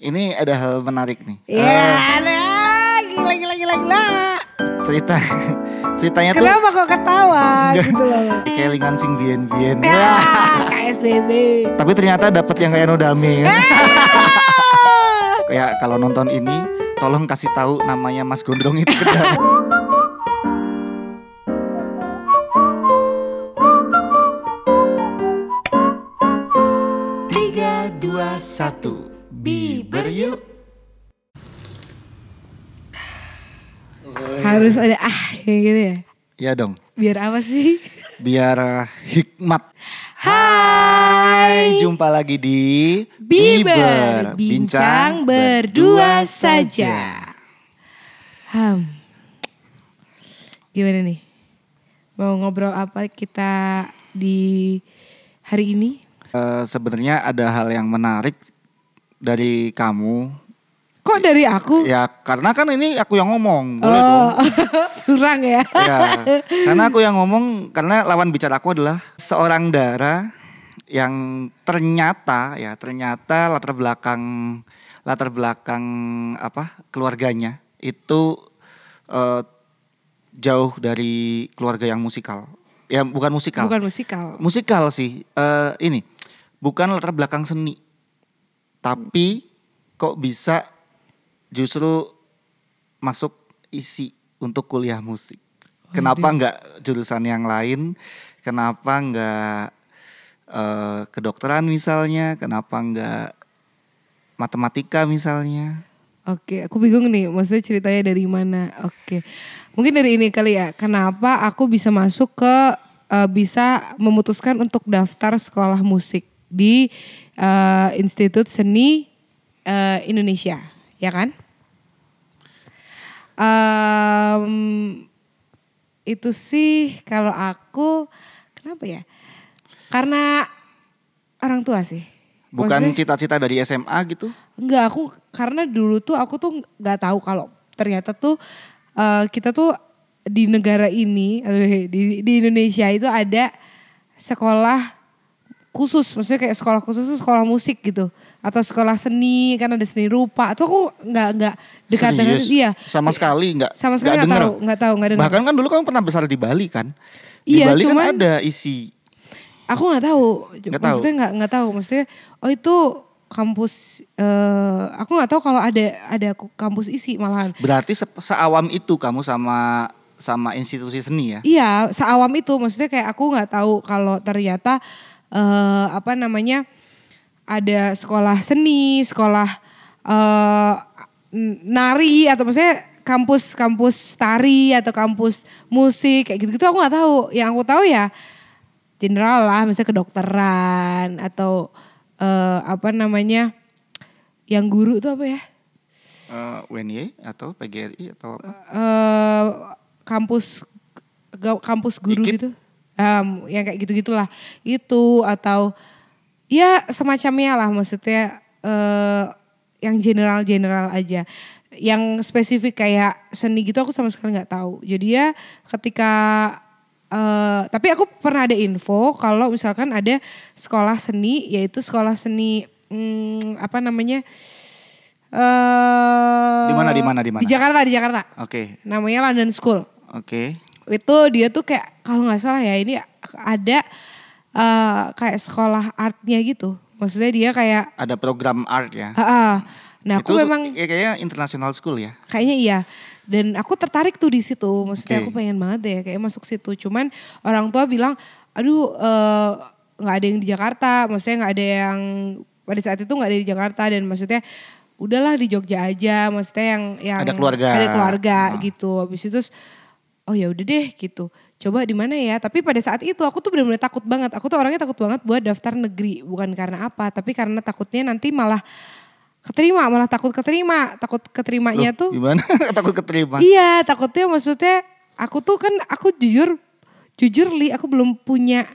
ini ada hal menarik nih. Ya, Eh, ada gila gila gila gila. cerita ceritanya tuh Kenapa kok ketawa gitu loh? kelingan sing bien-bien. Ya, KSBB. Tapi ternyata dapet yang kayak Nodame. Eh. kayak kalau nonton ini tolong kasih tahu namanya Mas Gondrong itu ke Tiga, dua, satu, Biber yuk. Harus ada ah kayak gitu ya. Ya dong, Biar apa sih? biar uh, hikmat. Hai. Jumpa lagi di Biber, bincang berdua saja. Ham. Gimana nih? Mau ngobrol apa kita di hari ini? Eh, sebenarnya ada hal yang menarik dari kamu. Kok dari aku? Ya karena kan ini aku yang ngomong, boleh dong. Oh, curang ya. Ya, karena aku yang ngomong karena lawan bicara aku adalah seorang Dara yang ternyata ya ternyata latar belakang latar belakang apa keluarganya itu eh, jauh dari keluarga yang musikal. Ya bukan musikal. Bukan musikal. Musikal sih. eh, ini bukan latar belakang seni. Tapi kok bisa justru masuk isi untuk kuliah musik. Kenapa nggak jurusan yang lain? Kenapa nggak eh, kedokteran misalnya? Kenapa nggak matematika misalnya? Oke, aku bingung nih, maksudnya ceritanya dari mana? Oke, mungkin dari ini kali ya. Kenapa aku bisa masuk ke eh, bisa memutuskan untuk daftar sekolah musik di eh, Institut Seni eh, Indonesia, ya kan? Em, itu sih kalau aku kenapa ya? Karena orang tua sih. Bukan cita-cita dari SMA gitu? Enggak, aku karena dulu tuh aku tuh nggak tahu kalau ternyata tuh eh, kita tuh di negara ini di, di Indonesia itu ada sekolah khusus, maksudnya kayak sekolah khusus sekolah musik gitu atau sekolah seni kan ada seni rupa. Itu aku nggak nggak dekat dengan Serius? dia. Sama sekali nggak? Sama sekali nggak tahu, nggak tahu, nggak dengar. Bahkan kan dulu kamu pernah besar di Bali kan? Di Iya, Bali kan cuman- ada isi. Aku nggak tahu, tahu? maksudnya nggak nggak tahu, maksudnya oh itu kampus, eh aku nggak tahu kalau ada ada kampus isi malahan. Berarti se seawam itu kamu sama sama institusi seni ya? Iya, seawam itu maksudnya kayak aku nggak tahu kalau ternyata eh apa namanya ada sekolah seni, sekolah eh n- nari atau maksudnya kampus-kampus tari atau kampus musik kayak gitu-gitu aku nggak tahu. Yang aku tahu ya general lah, misalnya kedokteran atau eh apa namanya yang guru itu apa ya? Eh, UNY atau PGRI atau apa? eh kampus kampus guru Ikip? gitu. Em, yang kayak gitu-gitulah. Itu atau ya semacamnya lah maksudnya eh yang general-general aja. Yang spesifik kayak seni gitu aku sama sekali nggak tahu. Jadi ya ketika eh tapi aku pernah ada info kalau misalkan ada sekolah seni yaitu sekolah seni hmm, apa namanya eh Di mana, di mana, di mana? Di Jakarta, di Jakarta. Oke, Namanya London School. oke. Itu dia tuh kayak kalau nggak salah ya ini ada eh, kayak sekolah artnya gitu. Maksudnya dia kayak Ada program art ya? ah. Nah, aku Itu memang ya, kayaknya international school ya? kayaknya iya. Dan aku tertarik tuh di situ. Maksudnya Oke. aku pengen banget deh kayak masuk situ. Cuman orang tua bilang, aduh eh, nggak ada yang di Jakarta. Maksudnya nggak ada yang pada saat itu nggak ada di Jakarta dan maksudnya udahlah di Jogja aja. Maksudnya yang yang Ada keluarga. ada keluarga Ah. gitu. Habis itu oh ya udah deh gitu. Coba di mana ya? Tapi pada saat itu aku tuh benar-benar takut banget. Aku tuh orangnya takut banget buat daftar negeri. Bukan karena apa, tapi karena takutnya nanti malah keterima, malah takut keterima. Takut keterimanya Loh, tuh Gimana? Takut keterima? Iya takutnya maksudnya aku tuh kan aku jujur jujur li aku belum punya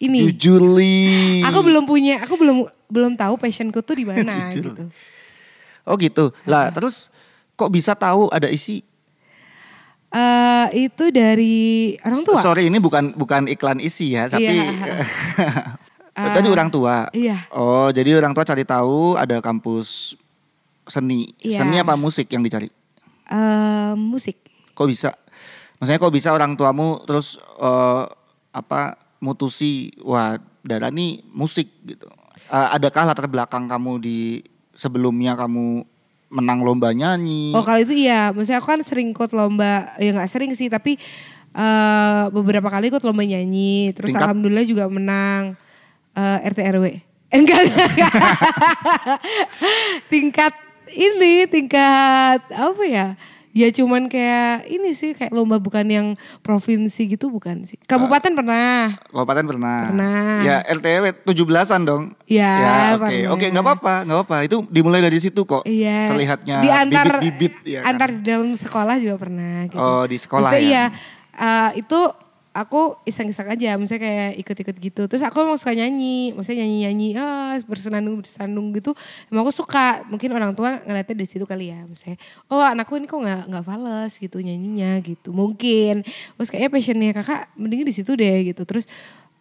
ini. Jujur Li. Aku belum punya, aku belum belum tahu passionku tuh di mana gitu. Oh gitu. Lah terus kok bisa tahu ada isi? Eh itu dari orang tua. Sorry ini bukan bukan iklan isi ya, tapi Iya. dari orang tua. Iya. Oh, jadi orang tua cari tahu ada kampus seni. Iya. Seni apa musik yang dicari? Eh, musik. Kok bisa? Maksudnya kok bisa orang tuamu terus eh, apa mutusi wah Dara nih musik gitu. Eh, adakah latar belakang kamu di sebelumnya kamu menang lomba nyanyi? Oh kalau itu iya, maksudnya aku kan sering ikut lomba, ya nggak sering sih, tapi eh, beberapa kali ikut lomba nyanyi, terus Tingkat? alhamdulillah juga menang eh, RT RW. Eh, enggak. tingkat ini, tingkat apa ya? Ya cuman kayak ini sih kayak lomba bukan yang provinsi gitu bukan sih. Kabupaten pernah. Kabupaten pernah. Pernah. Ya RTW 17-an dong. Ya, oke. pernah. Oke, nggak apa-apa, nggak apa-apa. Itu dimulai dari situ kok. Iya. Terlihatnya di antar bibit-bibit ya kan? antar di dalam sekolah juga pernah gitu. Oh, di sekolah Maksudnya ya? iya. eh, itu aku iseng-iseng aja, misalnya kayak ikut-ikut gitu. Terus aku emang suka nyanyi, maksudnya nyanyi-nyanyi, ah bersenandung bersenandung gitu. Emang aku suka. Mungkin orang tua ngeliatnya dari situ kali ya, misalnya, oh anakku ini kok nggak nggak fales gitu nyanyinya gitu. Mungkin. Terus kayaknya passionnya kakak mendingin di situ deh gitu. Terus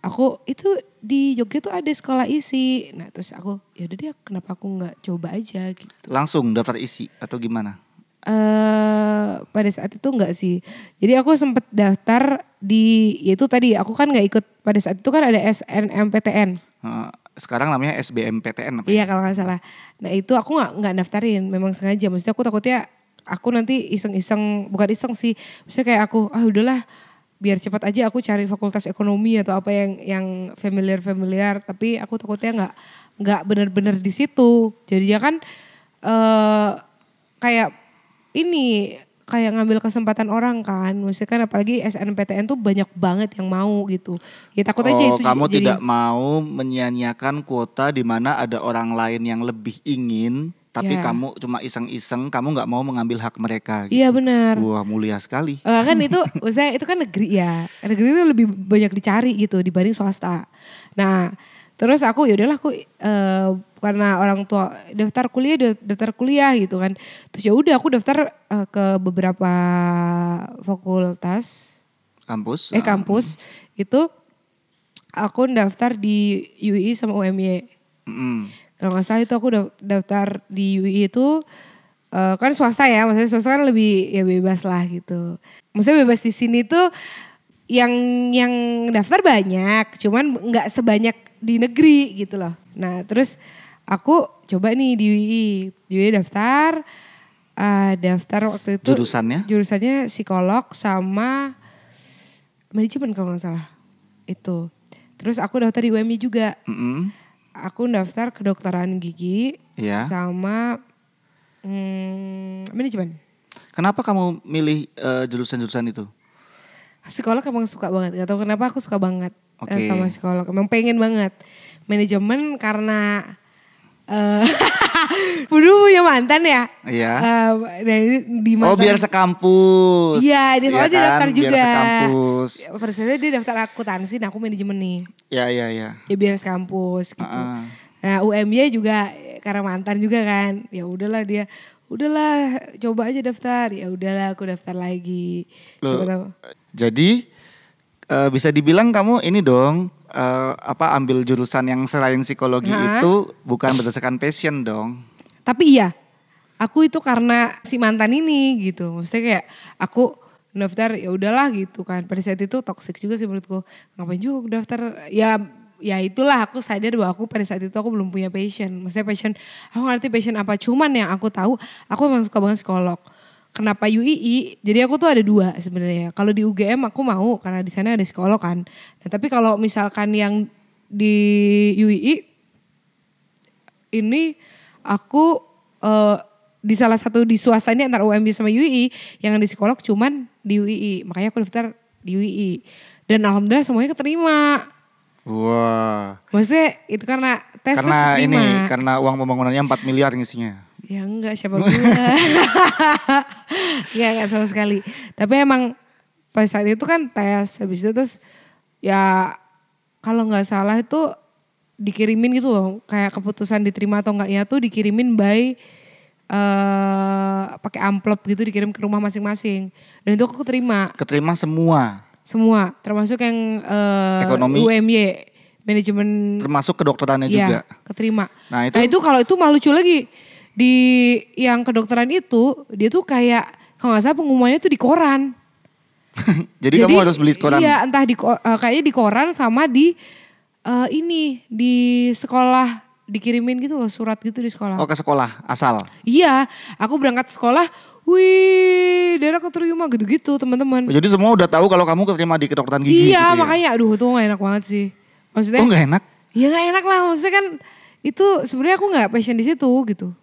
aku itu di Jogja tuh ada sekolah isi. Nah terus aku ya udah deh kenapa aku nggak coba aja gitu. Langsung daftar isi atau gimana? Eh pada saat itu enggak sih. Jadi aku sempet daftar di yaitu tadi aku kan nggak ikut pada saat itu kan ada SNMPTN. Sekarang namanya SBMPTN apa? ya? Iya kalau nggak salah. Nah itu aku nggak nggak daftarin, memang sengaja. Maksudnya aku takutnya aku nanti iseng-iseng, bukan iseng sih. Maksudnya kayak aku, ah udahlah biar cepat aja aku cari fakultas ekonomi atau apa yang yang familiar familiar. Tapi aku takutnya nggak nggak benar-benar di situ. Jadinya kan eh kayak ini kayak ngambil kesempatan orang kan. Maksudnya kan apalagi SNPTN tuh banyak banget yang mau gitu. Ya takut aja Oh, itu kamu jadi- tidak mau menyia-nyiakan kuota di mana ada orang lain yang lebih ingin, tapi Ya. kamu cuma iseng-iseng, kamu nggak mau mengambil hak mereka. gitu. Iya benar. Wah mulia sekali. Eh, kan itu, maksudnya itu kan negeri ya. Negeri itu lebih banyak dicari gitu dibanding swasta. Nah, terus aku ya udahlah aku eh, karena orang tua daftar kuliah da- daftar kuliah gitu kan. Terus ya udah aku daftar eh, ke beberapa fakultas Kampus. eh ah. kampus itu aku daftar di UI sama UMY. Mm-mm. Kalau nggak salah itu aku da- daftar di UI itu eh, kan swasta ya, maksudnya swasta kan lebih ya bebas lah gitu. Maksudnya bebas di sini tuh yang yang daftar banyak, cuman nggak sebanyak di negeri gitu loh. Nah terus aku coba nih di UI, di UI daftar, eh, daftar waktu itu Jurusannya? jurusannya psikolog sama manajemen kalau nggak salah itu. Terus aku daftar di UMI juga Mm-mm. aku daftar kedokteran gigi Iya. sama hmm, manajemen. Kenapa kamu milih eh, jurusan-jurusan itu? Psikolog emang suka banget. Gak tau kenapa aku suka banget eh, Oke. sama psikolog. Emang pengen banget. Manajemen karena eh dulu punya mantan ya. Iya. Eh, ini di mantan. Oh biar sekampus. Iya, dia soalnya dia kan? daftar juga. Biar sekampus. Itu dia daftar akuntansi, nah aku manajemen nih. Ya ya ya. Ya biar sekampus gitu. Ah, ah. Nah UMY juga eh, karena mantan juga kan. Ya udahlah dia, udahlah coba aja daftar. Ya udahlah aku daftar lagi. Loh. Jadi eh, bisa dibilang kamu ini dong eh, apa ambil jurusan yang selain psikologi Hah? itu bukan berdasarkan passion dong. Tapi iya, aku itu karena si mantan ini gitu. Maksudnya kayak aku daftar ya udahlah gitu kan. Pada saat itu toxic juga sih menurutku. Ngapain juga aku daftar? Ya ya itulah aku sadar bahwa aku pada saat itu aku belum punya passion. Maksudnya passion, aku ngerti passion apa. Cuman yang aku tahu, aku memang suka banget psikolog. Kenapa UII? Jadi aku tuh ada dua sebenarnya. Kalau di UGM aku mau karena di sana ada psikolog kan. Nah, tapi kalau misalkan yang di UII ini aku eh, di salah satu di swasta ini antara UMB sama UI yang di psikolog cuman di UI makanya aku daftar di UI dan alhamdulillah semuanya keterima Wah. maksudnya itu karena tes karena ini karena uang pembangunannya 4 miliar ngisinya. Ya enggak siapa gue enggak enggak sama sekali tapi emang pada saat itu kan tes habis itu terus ya kalau nggak salah itu dikirimin gitu loh kayak keputusan diterima atau enggaknya tuh dikirimin by eh pakai amplop gitu dikirim ke rumah masing-masing dan itu aku keterima Keterima semua, semua termasuk yang eh, Ekonomi. UMY manajemen termasuk kedokterannya Iya, juga. keterima. Nah, Nah itu- itu, kalau itu malah lucu lagi. Di yang kedokteran itu dia tuh kayak kalau nggak salah pengumumannya tuh di koran. Jadi, kamu harus beli koran. Iya, entah di eh, kayaknya di koran sama di eh, ini di sekolah dikirimin gitu loh surat gitu di sekolah. Oh ke sekolah asal. Iya, aku berangkat sekolah, wih, daerah keterima gitu-gitu teman-teman. Jadi semua udah tahu kalau kamu keterima di kedokteran gigi. Iya, gitu ya? makanya aduh itu gak enak banget sih. Maksudnya Oh nggak enak. Ya nggak enak lah, maksudnya kan itu sebenarnya aku nggak passion di situ gitu.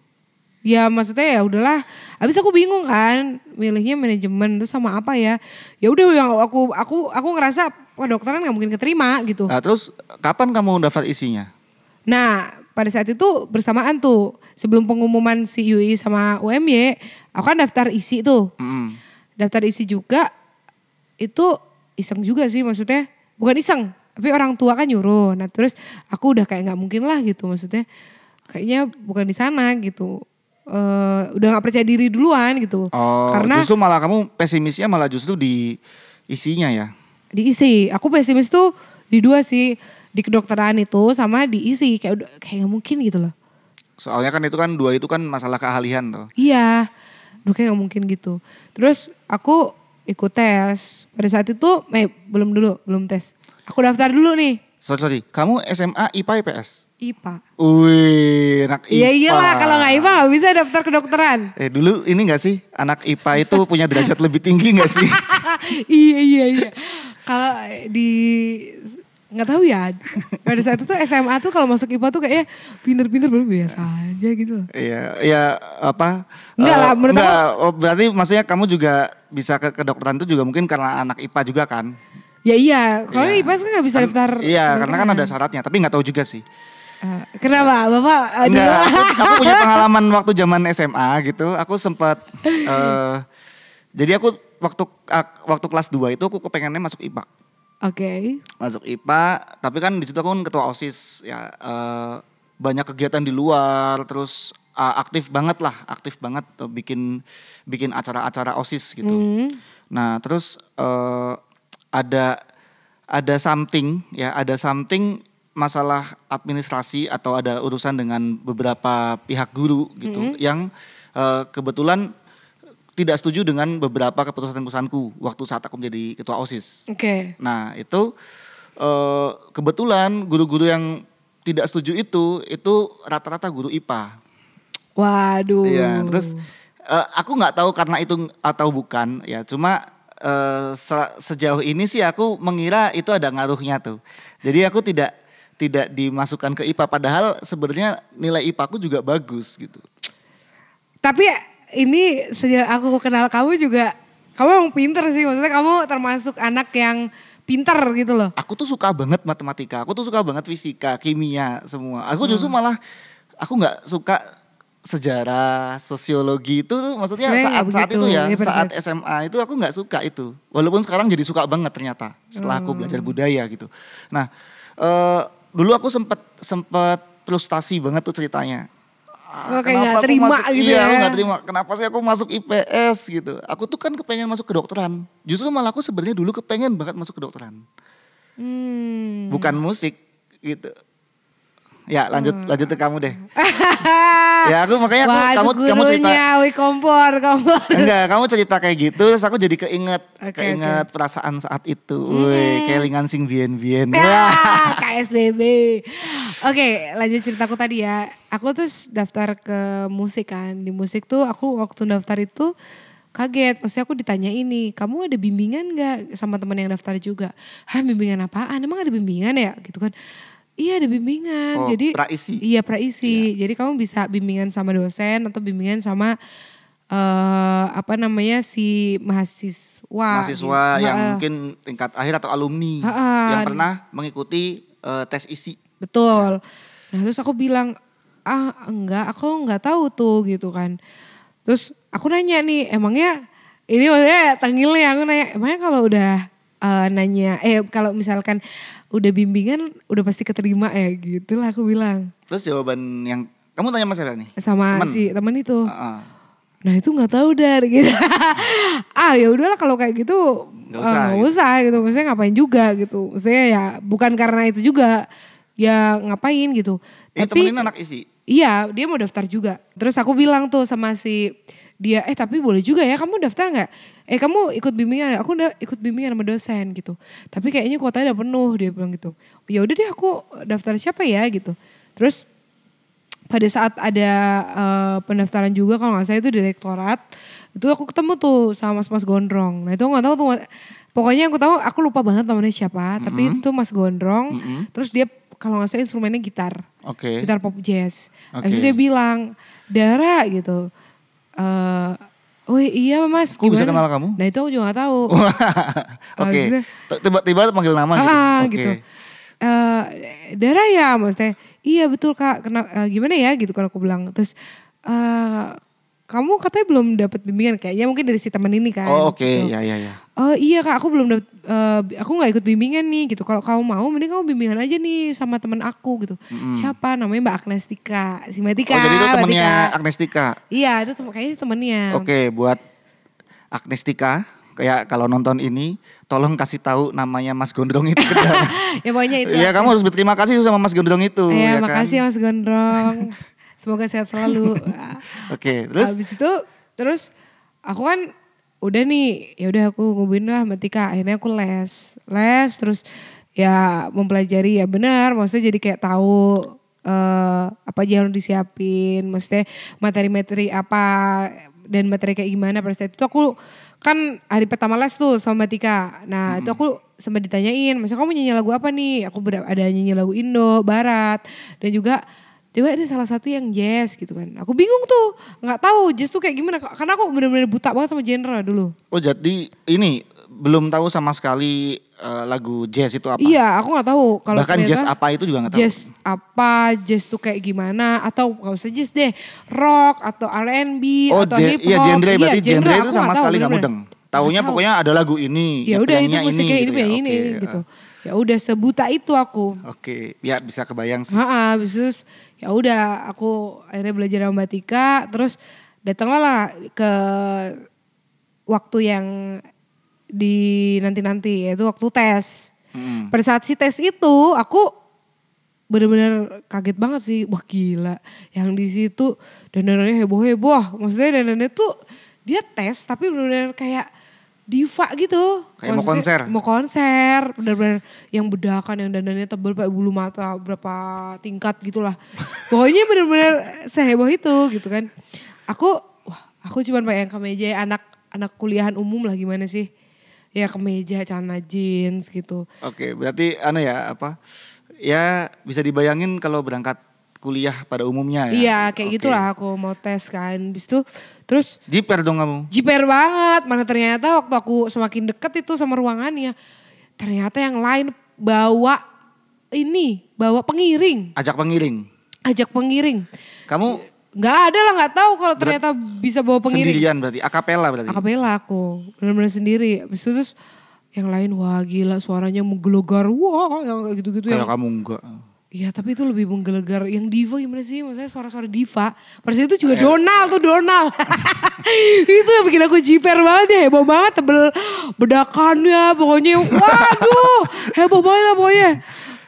Ya maksudnya ya udahlah. Habis aku bingung kan, milihnya manajemen terus sama apa ya? Ya udah yang aku aku aku ngerasa kedokteran nggak mungkin keterima gitu. Nah, terus kapan kamu daftar isinya? Nah pada saat itu bersamaan tuh sebelum pengumuman si UI sama UMY, aku kan daftar isi tuh. Mm. Daftar isi juga itu iseng juga sih maksudnya bukan iseng tapi orang tua kan nyuruh nah terus aku udah kayak nggak mungkin lah gitu maksudnya kayaknya bukan di sana gitu Eh udah nggak percaya diri duluan gitu Oh, karena justru malah kamu pesimisnya malah justru di isinya ya. diisi aku pesimis tuh di dua sih di kedokteran itu sama diisi kayak udah kayak nggak mungkin gitu loh Soalnya kan itu kan dua itu kan masalah keahlian tuh. Iya, Duh kayak gak mungkin gitu. Terus aku ikut tes. Pada saat itu, eh belum dulu, belum tes. Aku daftar dulu nih, Sorry, sorry. Kamu SMA IPA IPS? IPA. Wih, anak IPA. Iya iyalah, kalau gak IPA gak bisa daftar kedokteran. Eh dulu ini gak sih anak IPA itu punya derajat lebih tinggi gak sih? iya iya iya. Kalau di nggak tahu ya. Pada saat itu SMA tuh kalau masuk IPA tuh kayaknya pinter-pinter baru biasa aja gitu. loh. Iya, iya apa? Enggak eh, lah, menurut enggak, oh, berarti maksudnya kamu juga bisa ke kedokteran itu juga mungkin karena anak IPA juga kan? Ya iya, kalau Iya. IPA kan nggak bisa Kan- daftar. Iya, karena kan ada syaratnya, tapi nggak tahu juga sih. Eh, kenapa, bapak? Aduh. Enggak, aku, aku punya pengalaman waktu zaman SMA gitu. Aku sempat eh jadi aku waktu ak- waktu kelas 2 itu aku kepengennya masuk IPA. Oke. Masuk IPA, tapi kan di situ aku kan ketua OSIS ya eh, banyak kegiatan di luar terus eh, aktif banget lah, aktif banget eh, bikin bikin acara-acara OSIS gitu. Hmm. Nah, terus eh, ada ada something ya, ada something masalah administrasi atau ada urusan dengan beberapa pihak guru gitu yang eh, kebetulan tidak setuju dengan beberapa keputusan-keputusanku waktu saat aku menjadi ketua OSIS. Oke. Nah, itu eh, kebetulan guru-guru yang tidak setuju itu itu rata-rata guru IPA. Waduh. Iya, terus eh, aku nggak tahu karena itu atau bukan ya, cuma se- sejauh ini sih aku mengira itu ada ngaruhnya tuh. Jadi aku tidak tidak dimasukkan ke IPA padahal sebenarnya nilai IPA aku juga bagus gitu. Tapi ini sejak aku kenal kamu juga, kamu emang pinter sih. Maksudnya kamu termasuk anak yang pinter gitu loh. Aku tuh suka banget matematika, aku tuh suka banget fisika, kimia semua. Aku justru malah aku nggak suka sejarah, sosiologi itu tuh maksudnya saat saat itu ya, ya saat SMA itu aku nggak suka itu. Walaupun sekarang jadi suka banget ternyata setelah aku belajar Hmm. budaya gitu. Nah, eh, dulu aku sempet sempet frustasi banget tuh ceritanya. Ah, Oh, kayak kenapa aku terima masuk- gitu iya, ya. aku terima. Kenapa sih aku masuk IPS gitu? Aku tuh kan kepengen masuk kedokteran. Justru malah aku sebenarnya dulu kepengen banget masuk kedokteran Hmm. bukan musik gitu. Ya lanjut lanjut ke kamu deh. ya aku makanya aku, Wah, kamu itu kamu cerita gurunya, wih kompor, kompor. enggak kamu cerita kayak gitu terus aku jadi keinget Oke, keinget perasaan saat itu. Woi, kelingan sing bien-bien. Ya, KSBB. Oke, lanjut ceritaku tadi ya. Aku tuh daftar ke musik kan. Di musik tuh aku waktu daftar itu kaget. Maksudnya aku ditanya ini, kamu ada bimbingan gak sama teman yang daftar juga? Hah bimbingan apaan? Emang ada bimbingan ya? Gitu kan. Iya ada bimbingan. Oh, Jadi praisi. Iya praisi. Jadi kamu bisa bimbingan sama dosen atau bimbingan sama eh apa namanya si mahasiswa. Mahasiswa gitu. yang Heeh. mungkin tingkat akhir atau alumni Ha-ha. yang pernah mengikuti eh, tes isi. Betul. Nah terus aku bilang, ah enggak aku enggak tahu tuh gitu kan. Terus aku nanya nih, emangnya ini maksudnya tangilnya aku nanya, emangnya kalau udah eh, nanya, eh kalau misalkan udah bimbingan udah pasti keterima ya gitu lah aku bilang. Terus jawaban yang kamu tanya sama siapa nih? Sama Temen? si teman itu. Heeh. Nah itu nggak tahu dar gitu. ah ya udahlah kalau kayak gitu Nggak usah, nggak gitu. usah gitu. Maksudnya ngapain juga gitu. Maksudnya ya bukan karena itu juga ya ngapain gitu. Eh Tapi temenin anak isi. Iya, dia mau daftar juga. Terus aku bilang tuh sama si dia, eh tapi boleh juga ya kamu daftar nggak? Eh kamu ikut bimbingan? Aku udah ikut bimbingan sama dosen gitu. Tapi kayaknya kuotanya udah penuh dia bilang gitu. Ya udah deh aku daftar siapa ya gitu. Terus pada saat ada uh, pendaftaran juga kalau nggak salah itu direktorat itu aku ketemu tuh sama mas-mas gondrong. Nah itu nggak tahu tuh pokoknya aku tahu aku lupa banget namanya siapa. Mm -hmm. Tapi itu mas gondrong. Mm -hmm. Terus dia kalau nggak salah instrumennya gitar, okay. gitar pop jazz. Okay. Itu dia bilang, Dara gitu, uh, oh iya mas Kok bisa kenal kamu? Nah itu aku juga gak tahu. Oke, tiba-tiba panggil nama gitu? Ah, okay. gitu. Uh, Dara ya maksudnya, iya betul kak, Kena, uh, gimana ya gitu kalau aku bilang. Terus, uh, kamu katanya belum dapat bimbingan kayaknya mungkin dari si teman ini kan. Oh oke, okay. gitu. ya ya ya. Oh iya kak, aku belum dapat, uh, aku nggak ikut bimbingan nih gitu. Kalau kamu mau, mending kamu bimbingan aja nih sama teman aku gitu. Mm. Siapa? Namanya Mbak Agnestika, si Matika. Oh jadi itu temennya Agnestika. Iya itu tem kayaknya temennya. Oke, okay, buat Agnestika, kayak kalau nonton ini, tolong kasih tahu namanya Mas Gondrong itu. ya pokoknya itu. Iya kamu harus berterima kasih sama Mas Gondrong itu. Iya, ya makasih kan? Mas Gondrong. Semoga sehat selalu. Oke, okay, terus? Habis itu terus aku kan udah nih ya udah aku ngubin lah sama Tika akhirnya aku les les terus ya mempelajari ya benar maksudnya jadi kayak tahu uh, apa aja yang disiapin maksudnya materi-materi apa dan materi kayak gimana pada saat itu aku kan hari pertama les tuh sama Tika nah hmm. itu aku sempat ditanyain maksudnya kamu nyanyi lagu apa nih aku ada nyanyi lagu Indo Barat dan juga coba ada salah satu yang jazz gitu kan. Aku bingung tuh, nggak tahu jazz tuh kayak gimana. Karena aku bener-bener buta banget sama genre dulu. Oh jadi ini belum tahu sama sekali uh, lagu jazz itu apa? Iya, aku nggak tahu. Kalau bahkan jazz apa itu juga nggak tahu. Jazz apa, jazz tuh kayak gimana? Atau nggak usah jazz deh, rock atau R&B oh, atau hip hop. Iya genre berarti iya, genre, genre itu sama sekali nggak mudeng. Taunya pokoknya ada lagu ini. Ya udah itu musiknya ini, gitu, ya, ini okay. gitu. Ya udah sebuta itu aku. Oke, ya bisa kebayang sih. Heeh, bisa ya udah aku akhirnya belajar sama Mbak Tika terus datanglah lah ke waktu yang di nanti-nanti yaitu waktu tes. Hmm. Pada saat si tes itu aku bener-bener kaget banget sih. Wah gila. Yang di situ dandanannya heboh-heboh. Maksudnya dandannya tuh dia tes tapi bener-bener kayak diva gitu. Kayak mau konser. Mau konser, benar-benar yang bedakan yang dandannya tebel kayak bulu mata berapa tingkat gitulah. Pokoknya benar-benar seheboh itu gitu kan. Aku wah, aku cuma pakai yang kemeja anak anak kuliahan umum lah gimana sih? Ya kemeja, celana jeans gitu. Oke, berarti anu ya apa? Ya bisa dibayangin kalau berangkat kuliah pada umumnya ya. Iya kayak okay. gitulah aku mau tes kan. Bis itu terus. Jiper dong kamu. Jiper banget. Mana ternyata waktu aku semakin deket itu sama ruangannya. Ternyata yang lain bawa ini. Bawa pengiring. Ajak pengiring. Ajak pengiring. Kamu Gak ada lah gak tahu kalau ternyata bisa bawa pengiring. Sendirian berarti, akapela berarti. Akapela aku, benar-benar sendiri. Habis itu terus yang lain wah gila suaranya menggelogar, wah yang kayak gitu-gitu. Yang, kamu enggak. Iya tapi itu lebih menggelegar yang diva gimana sih maksudnya suara-suara diva. Pada itu juga Donald tuh Donald. itu yang bikin aku jiper banget ya heboh banget tebel bedakannya pokoknya waduh heboh banget lah pokoknya.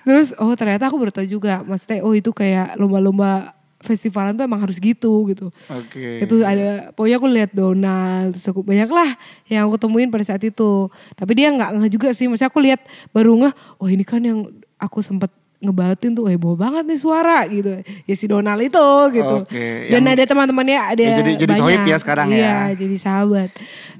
Terus oh ternyata aku baru tahu juga maksudnya oh itu kayak lomba-lomba festivalan tuh emang harus gitu gitu. Oke. Okay. Itu ada pokoknya aku lihat Donald terus aku banyak lah yang aku temuin pada saat itu. Tapi dia nggak ngeh juga sih maksudnya aku lihat baru ngeh oh ini kan yang aku sempat ngebatin tuh heboh banget nih suara gitu. Ya si Donald itu gitu. Okay, dan ada teman-temannya ada ya, jadi jadi sohib ya sekarang iya, ya. jadi sahabat.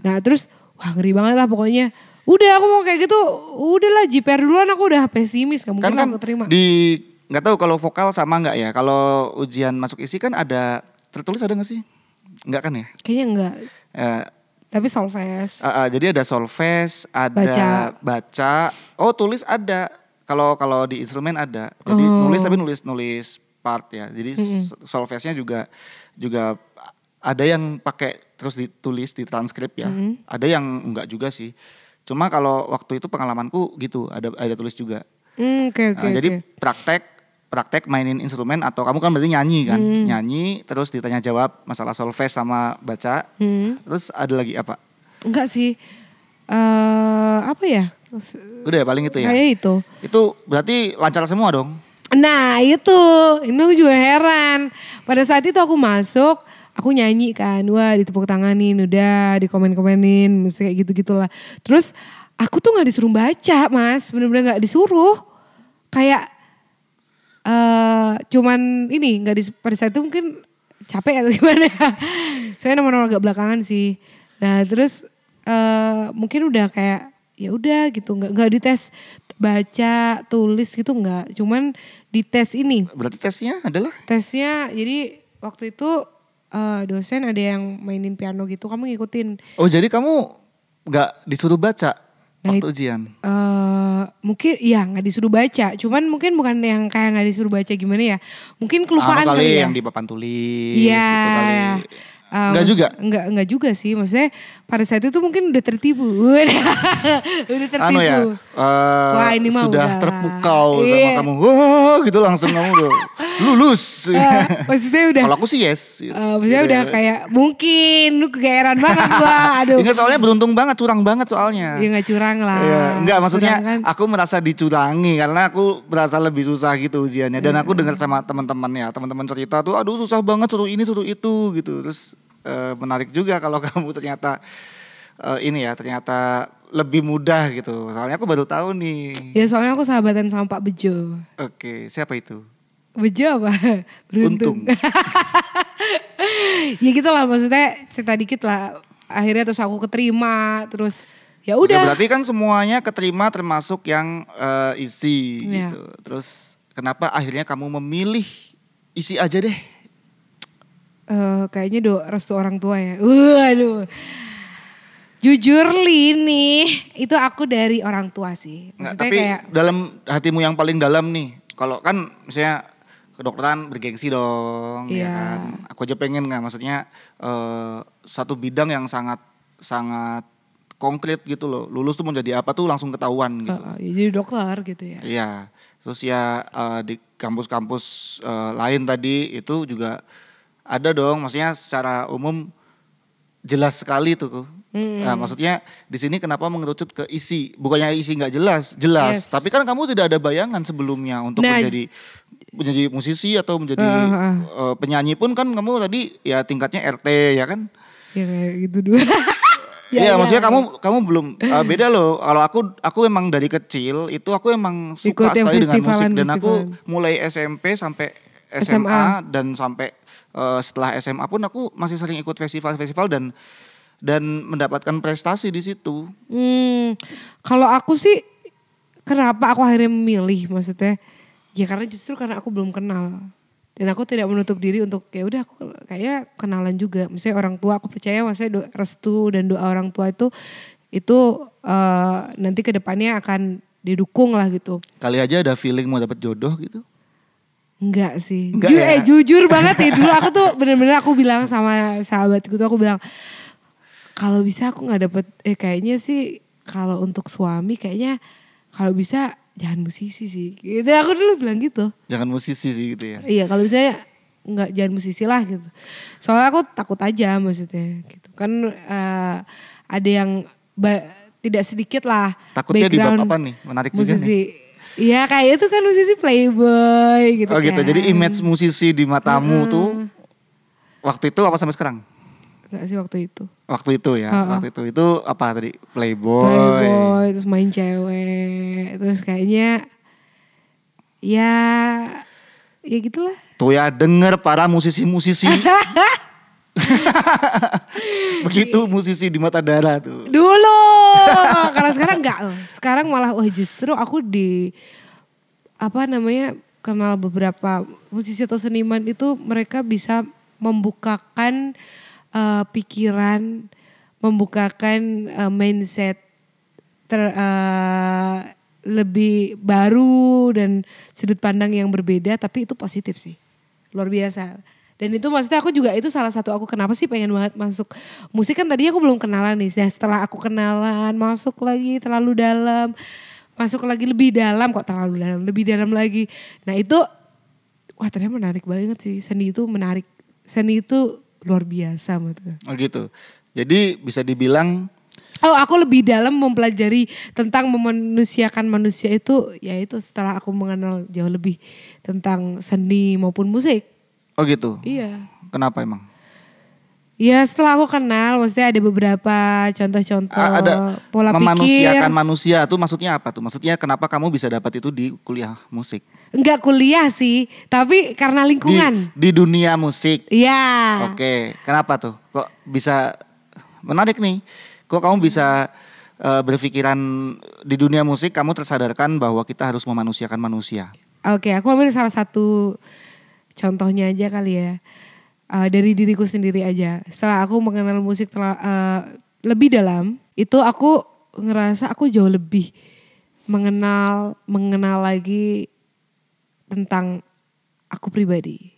Nah terus wah ngeri banget lah pokoknya. Udah aku mau kayak gitu udahlah jiper duluan aku udah pesimis kamu kan, kan aku terima. di nggak tahu kalau vokal sama nggak ya? Kalau ujian masuk isi kan ada tertulis ada nggak sih? Nggak kan ya? Kayaknya enggak uh, tapi solfes uh, uh, jadi ada solfes ada baca. baca. Oh tulis ada kalau kalau di instrumen ada. Jadi oh. nulis tapi nulis nulis part ya. Jadi mm -hmm. solfesnya juga juga ada yang pakai terus ditulis di transkrip ya. Mm -hmm. Ada yang enggak juga sih. Cuma kalau waktu itu pengalamanku gitu, ada ada tulis juga. Mm, okay, okay, nah, jadi praktek praktek mainin instrumen atau kamu kan berarti nyanyi kan, mm. nyanyi terus ditanya jawab masalah solfes sama baca. Mm. Terus ada lagi apa? Enggak sih. Uh, apa ya? Udah ya paling itu ya. Kayak itu. Itu berarti lancar semua dong. Nah itu, ini aku juga heran. Pada saat itu aku masuk, aku nyanyi kan, wah ditepuk tanganin, udah dikomen-komenin, mesti kayak gitu-gitulah. Terus aku tuh nggak disuruh baca mas, bener-bener nggak disuruh. Kayak eh cuman ini nggak di pada saat itu mungkin capek atau gimana ya. Saya nomor agak belakangan sih. Nah terus eh mungkin udah kayak ya udah gitu nggak nggak dites baca tulis gitu nggak cuman dites ini Berarti tesnya adalah tesnya jadi waktu itu eh, dosen ada yang mainin piano gitu kamu ngikutin Oh jadi kamu nggak disuruh baca Nah, waktu ujian? eh mungkin ya nggak disuruh baca cuman mungkin bukan yang kayak nggak disuruh baca gimana ya mungkin kelupaan Anu kali kali ya yang di papan tulis Iya. gitu kali. Eh, Enggak juga? Enggak, enggak juga sih. Maksudnya pada saat itu mungkin udah tertipu. udah tertipu. Anu ya, eh, Wah, ini mah sudah udah terpukau sama Iya. kamu. Wah, gitu langsung kamu udah lulus. Eh, maksudnya udah Kalau aku sih yes. eh, maksudnya Gitu udah ya. kayak mungkin lu kegeeran banget gua. Aduh. Enggak soalnya beruntung banget, curang banget soalnya. Ya nggak curang lah. Iya, enggak maksudnya Curang kan. aku merasa dicurangi karena aku merasa lebih susah gitu ujiannya dan aku dengar sama teman-teman ya, teman-teman cerita tuh aduh susah banget suruh ini suruh itu gitu. Terus eh, menarik juga kalau kamu ternyata eh, ini ya, ternyata lebih mudah gitu. Soalnya aku baru tahu nih. Ya soalnya aku sahabatan sama Pak Bejo. Oke, siapa itu? Bejo apa? Beruntung. Untung. ya gitu lah maksudnya cerita dikit lah. Akhirnya terus aku keterima terus ya Oke, udah. berarti kan semuanya keterima termasuk yang eh, isi Iya. gitu. Terus kenapa akhirnya kamu memilih isi aja deh? Eh, kayaknya do restu orang tua ya. Waduh. Jujur Lini, itu aku dari orang tua sih. Nggak, tapi kayak dalam hatimu yang paling dalam nih, kalau kan misalnya kedokteran bergengsi dong, ya Iya. kan. Aku aja pengen nggak, maksudnya eh, satu bidang yang sangat sangat konkret gitu loh. Lulus tuh mau jadi apa tuh langsung ketahuan gitu. ya jadi dokter gitu ya. Iya. Terus ya eh, di kampus-kampus eh, lain tadi itu juga ada dong, maksudnya secara umum jelas sekali tuh. Nah, maksudnya di sini kenapa mengerucut ke isi? Bukannya isi nggak jelas, jelas. Yes. Tapi kan kamu tidak ada bayangan sebelumnya untuk Nah, menjadi menjadi musisi atau menjadi Uh, uh, uh. penyanyi pun kan kamu tadi ya tingkatnya RT ya kan? Ya kayak gitu dulu. Iya, Ya, ya, maksudnya ya. kamu kamu belum eh, beda loh. Kalau aku aku emang dari kecil itu aku emang suka Ikut sekali dengan musik dan aku mulai SMP sampai SMA, SMA. dan sampai eh, setelah SMA pun aku masih sering ikut festival-festival dan dan mendapatkan prestasi di situ. Hmm, kalau aku sih kenapa aku akhirnya memilih maksudnya? Ya karena justru karena aku belum kenal. Dan aku tidak menutup diri untuk ya udah aku kayaknya kenalan juga. Misalnya orang tua aku percaya maksudnya do, restu dan doa orang tua itu itu eh, nanti ke depannya akan didukung lah gitu. Kali aja ada feeling mau dapat jodoh gitu. Enggak sih. Enggak Ju- ya? eh, jujur banget ya dulu aku tuh bener-bener aku bilang sama sahabatku tuh aku bilang kalau bisa aku nggak dapet eh kayaknya sih kalau untuk suami kayaknya kalau bisa jangan musisi sih. Gitu aku dulu bilang gitu. Jangan musisi sih gitu ya. Iya kalau bisa nggak jangan musisi lah gitu. Soalnya aku takut aja maksudnya gitu. Kan eh, ada yang tidak sedikit lah Takutnya di bab background apa nih? Menarik juga nih. Iya kayak itu kan musisi playboy gitu Oh gitu. kan. Jadi image musisi di matamu tuh waktu itu apa sampai sekarang? Enggak sih waktu itu. Waktu itu ya. Heeh. Waktu itu itu apa tadi? Playboy. Playboy, terus main cewek, terus kayaknya ya ya gitulah. Tuh ya denger para musisi-musisi. Begitu musisi di mata darah tuh. Dulu, karena sekarang enggak. Sekarang malah wah justru aku di apa namanya kenal beberapa musisi atau seniman itu mereka bisa membukakan eh, pikiran, membukakan eh, mindset ter, eh, lebih baru dan sudut pandang yang berbeda tapi itu positif sih luar biasa dan itu maksudnya aku juga itu salah satu aku kenapa sih pengen banget masuk musik kan tadi aku belum kenalan nih nah, setelah aku kenalan masuk lagi terlalu dalam masuk lagi lebih dalam kok terlalu dalam lebih dalam lagi nah itu wah ternyata menarik banget sih seni itu menarik seni itu luar biasa menurut gue. Oh gitu. Jadi bisa dibilang Oh, aku lebih dalam mempelajari tentang memanusiakan manusia itu, yaitu setelah aku mengenal jauh lebih tentang seni maupun musik. Oh gitu. Iya. Kenapa emang? Ya setelah aku kenal, maksudnya ada beberapa contoh-contoh ada pola pikir. memanusiakan manusia tuh maksudnya apa tuh? Maksudnya kenapa kamu bisa dapat itu di kuliah musik? Enggak kuliah sih, tapi karena Di, lingkungan. di dunia musik. Iya. Oke, kenapa tuh? Kok bisa menarik nih? Kok kamu bisa eh, berpikiran di dunia musik kamu tersadarkan bahwa kita harus memanusiakan manusia? Oke, aku ambil salah satu contohnya aja kali ya. Eh, dari diriku sendiri aja. Setelah aku mengenal musik tela- eh, lebih dalam, itu aku ngerasa aku jauh lebih mengenal mengenal lagi tentang aku pribadi.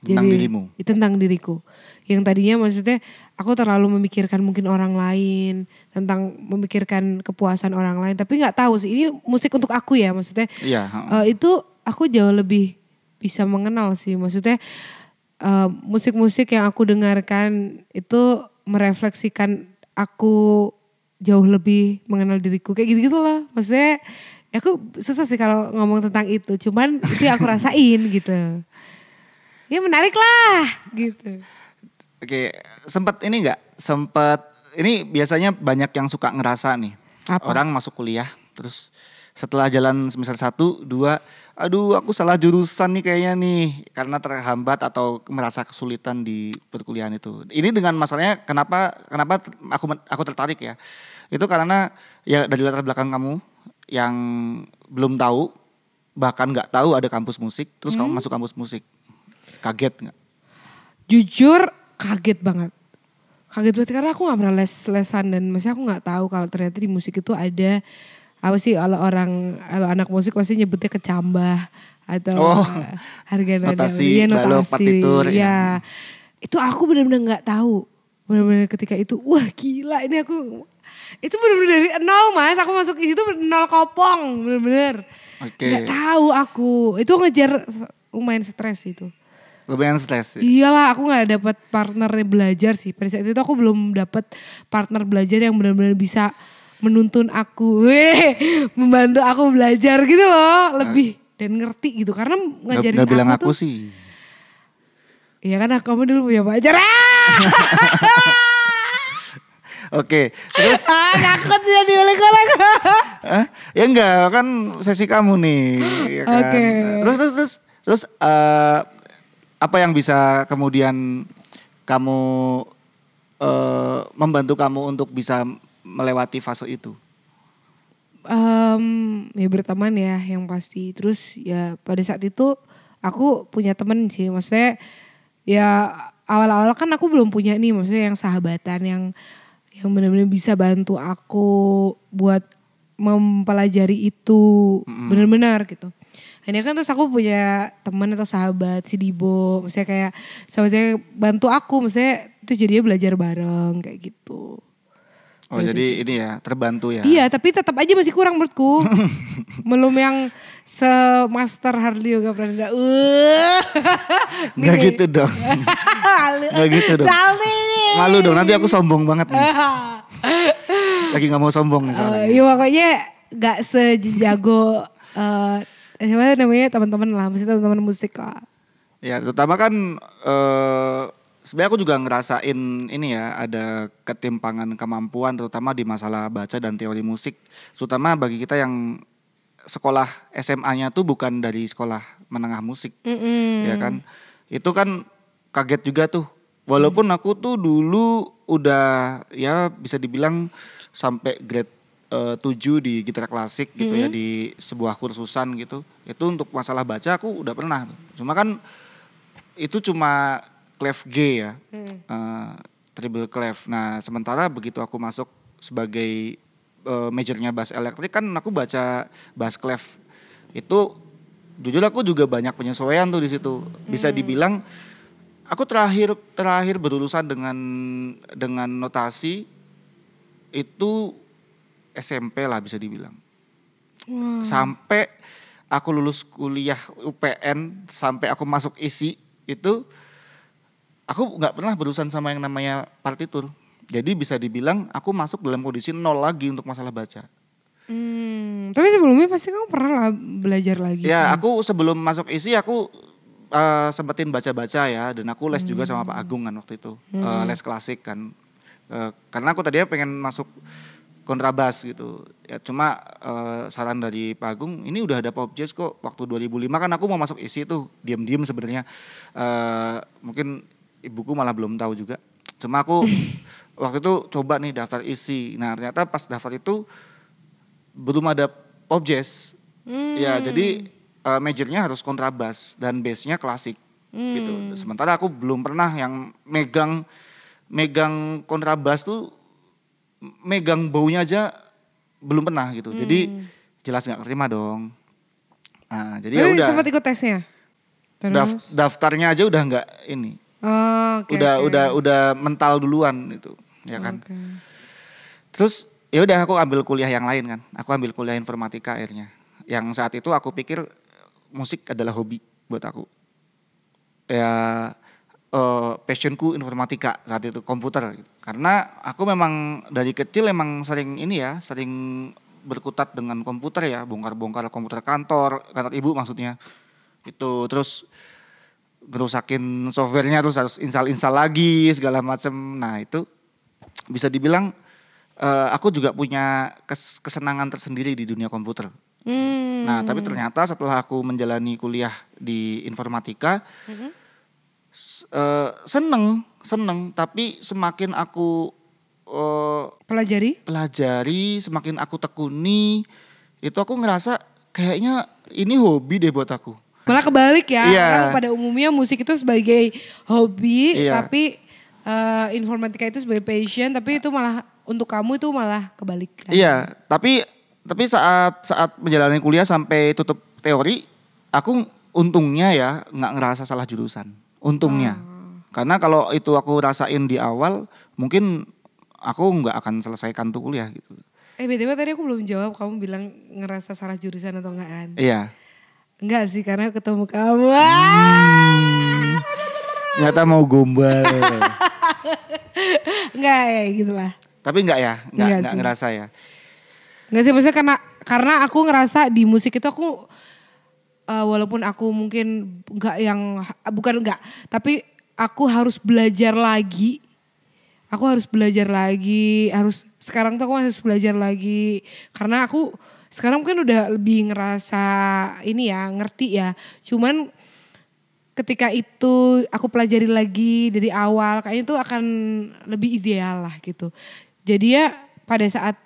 Tentang dirimu. Tentang diriku. Yang tadinya maksudnya aku terlalu memikirkan mungkin orang lain, tentang memikirkan kepuasan orang lain, tapi nggak tahu sih ini musik untuk aku ya maksudnya. Iya. Eh, itu aku jauh lebih bisa mengenal sih maksudnya eh, musik-musik yang aku dengarkan itu merefleksikan aku jauh lebih mengenal diriku kayak gitu gitu lah maksudnya ya aku susah sih kalau ngomong tentang itu cuman itu yang aku rasain gitu ya menarik lah gitu Oke, sempat ini enggak? Sempat ini biasanya banyak yang suka ngerasa nih. Apa? Orang masuk kuliah terus setelah jalan semester satu, dua, aduh aku salah jurusan nih kayaknya nih karena terhambat atau merasa kesulitan di perkuliahan itu. Ini dengan masalahnya kenapa kenapa aku aku tertarik ya? Itu karena ya dari latar belakang kamu yang belum tahu bahkan nggak tahu ada kampus musik, terus kamu masuk kampus musik. Kaget nggak? jujur kaget banget kaget banget karena aku nggak pernah les lesan dan maksudnya aku nggak tahu kalau ternyata di musik itu ada apa sih kalau orang kalau anak musik pasti nyebutnya kecambah atau Oh, harga nada notasi, balok, notasi partitur, ya. ya itu aku benar-benar nggak tahu benar-benar ketika itu wah gila ini aku itu benar-benar dari nol mas aku masuk di situ nol kopong benar-benar Oke. nggak tahu aku itu ngejar lumayan stres itu Lumayan stres. Iyalah aku nggak dapat partner belajar sih. Pada saat itu aku belum dapat partner belajar yang benar-benar bisa menuntun aku, weh, membantu aku belajar gitu loh, lebih dan ngerti gitu. Karena ngajarin nggak bilang aku, aku tuh, sih. Iya kan kamu dulu punya pacar. Oke, terus ah takut dia diulik-ulik. Hah? ya enggak kan sesi kamu nih. ya kan? Oke. Terus terus terus terus eh, apa yang bisa kemudian kamu eh, membantu kamu untuk bisa melewati fase itu? Em, ya berteman ya yang pasti. Terus ya pada saat itu aku punya temen sih, maksudnya ya awal-awal kan aku belum punya nih, maksudnya yang sahabatan yang yang benar-benar bisa bantu aku buat mempelajari itu benar-benar gitu. Ini kan terus aku punya teman atau sahabat si Dibo, maksudnya kayak sahabatnya bantu aku, maksudnya itu jadinya belajar bareng kayak gitu. Oh jadi ini ya terbantu ya? Iya, tapi tetap aja masih kurang menurutku. Belum yang se-master Harley Yoga Prananda. Uh. Nggak gitu dong. Nggak gitu dong. Malu dong nanti aku sombong banget nih. Lagi nggak mau sombong nih soalnya. Eh, Iya pokoknya gak sejago eh siapa namanya teman-teman lah, mesti teman-teman musik lah. Ya terutama kan eh sebenarnya aku juga ngerasain ini ya ada ketimpangan kemampuan terutama di masalah baca dan teori musik. Terutama bagi kita yang sekolah SMA-nya tuh bukan dari sekolah menengah musik Mm-mm. ya kan. Itu kan kaget juga tuh. Walaupun aku tuh dulu udah ya bisa dibilang sampai grade eh, 7 di gitar klasik gitu ya di sebuah kursusan gitu. Itu untuk masalah baca aku udah pernah. Cuma kan itu cuma clef G ya. eh, treble clef. Nah, sementara begitu aku masuk sebagai eh, majornya bass elektrik kan aku baca bass clef. Itu jujur aku juga banyak penyesuaian tuh di situ. Bisa dibilang aku terakhir terakhir berurusan dengan dengan notasi itu SMP lah bisa dibilang. Wah. Sampai aku lulus kuliah UPN sampai aku masuk isi itu aku nggak pernah berurusan sama yang namanya partitur. Jadi bisa dibilang aku masuk dalam kondisi nol lagi untuk masalah baca. Hmm, tapi sebelumnya pasti kamu pernah lah belajar lagi. Ya, kan? aku sebelum masuk isi aku eh, sempetin baca-baca ya dan aku les juga sama Pak Agung kan waktu itu. Eh, les klasik kan. Eh, karena aku tadinya pengen masuk kontrabas gitu. Ya cuma eh, saran dari Pak Agung, ini udah ada pop jazz kok. Waktu 2005 kan aku mau masuk isi tuh, diam-diam sebenarnya. Eh, mungkin ibuku malah belum tahu juga. Cuma aku waktu itu coba nih daftar isi. Nah, ternyata pas daftar itu belum ada pop jazz. Ya, jadi eh, majornya harus kontrabas dan bassnya klasik gitu. Sementara aku belum pernah yang megang megang kontrabas tuh megang baunya aja belum pernah gitu. Jadi jelas nggak terima dong. Nah, jadi ya udah sempat ikut tesnya. Terus. daf- daftarnya aja udah nggak ini. Oh, oke, udah oke. udah udah mental duluan itu, ya kan. Oke. Terus ya udah aku ambil kuliah yang lain kan. Aku ambil kuliah informatika akhirnya. Yang saat itu aku pikir musik adalah hobi buat aku. Ya eh, passionku informatika saat itu komputer. gitu. Karena aku memang dari kecil emang sering ini ya, sering berkutat dengan komputer ya, bongkar-bongkar komputer kantor, kantor ibu maksudnya. Itu terus ngerusakin softwarenya terus harus install-install lagi segala macem. Nah itu bisa dibilang eh, aku juga punya kes- kesenangan tersendiri di dunia komputer. Hmm. Nah, tapi ternyata setelah aku menjalani kuliah di informatika, s- eh, seneng, seneng. Tapi semakin aku eh, Pelajari? pelajari, semakin aku tekuni, itu aku ngerasa kayaknya ini hobi deh buat aku. Malah kebalik ya. Iya. Orang pada umumnya musik itu sebagai hobi, Iya. tapi eh, informatika itu sebagai passion, tapi itu malah untuk kamu itu malah kebalik. kan? Iya, tapi tapi saat saat menjalani kuliah sampai tutup teori, aku untungnya ya nggak ngerasa salah jurusan. Untungnya. Karena kalau itu aku rasain di awal, mungkin aku nggak akan selesaikan tuh kuliah gitu. Eh btw tadi aku belum jawab, kamu bilang ngerasa salah jurusan atau enggak kan? Iya. Enggak sih, karena ketemu kamu. Hmm. Ah! Ternyata mau gombal. Enggak ya gitulah. tapi nggak ya, nggak Nggak nggak sih. ngerasa ya. Enggak sih maksudnya karena karena aku ngerasa di musik itu aku eh, walaupun aku mungkin enggak yang bukan enggak, tapi aku harus belajar lagi. Aku harus belajar lagi, harus sekarang tuh aku harus belajar lagi karena aku sekarang mungkin udah lebih ngerasa ini ya, ngerti ya. Cuman ketika itu aku pelajari lagi dari awal kayaknya itu akan lebih ideal lah gitu. Jadi ya pada saat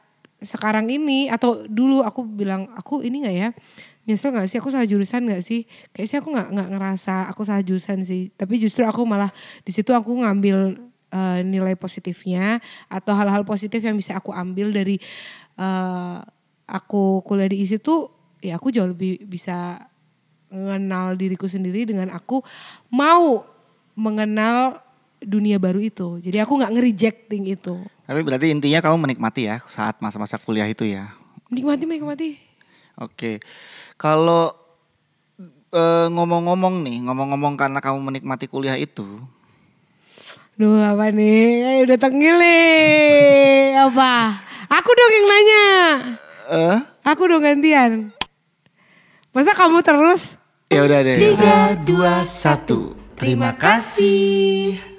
sekarang ini atau dulu aku bilang aku ini nggak ya nyesel nggak sih aku salah jurusan nggak sih kayak sih aku nggak nggak ngerasa aku salah jurusan sih tapi justru aku malah di situ aku ngambil eh, nilai positifnya atau hal-hal positif yang bisa aku ambil dari eh, aku kuliah di ISI tuh ya aku jauh lebih bisa mengenal diriku sendiri dengan aku mau mengenal dunia baru itu. Jadi aku nggak ngerejecting itu. Tapi berarti intinya kamu menikmati ya saat masa-masa kuliah itu ya. Nikmati, nikmati. Oke. Kalau eh, ngomong-ngomong nih, ngomong-ngomong karena kamu menikmati kuliah itu, Duh apa nih? Eh, udah tengil nih. Apa? Aku dong yang nanya. Eh Aku dong gantian. Masa kamu terus? ya udah deh. Tiga, dua, satu. Terima kasih.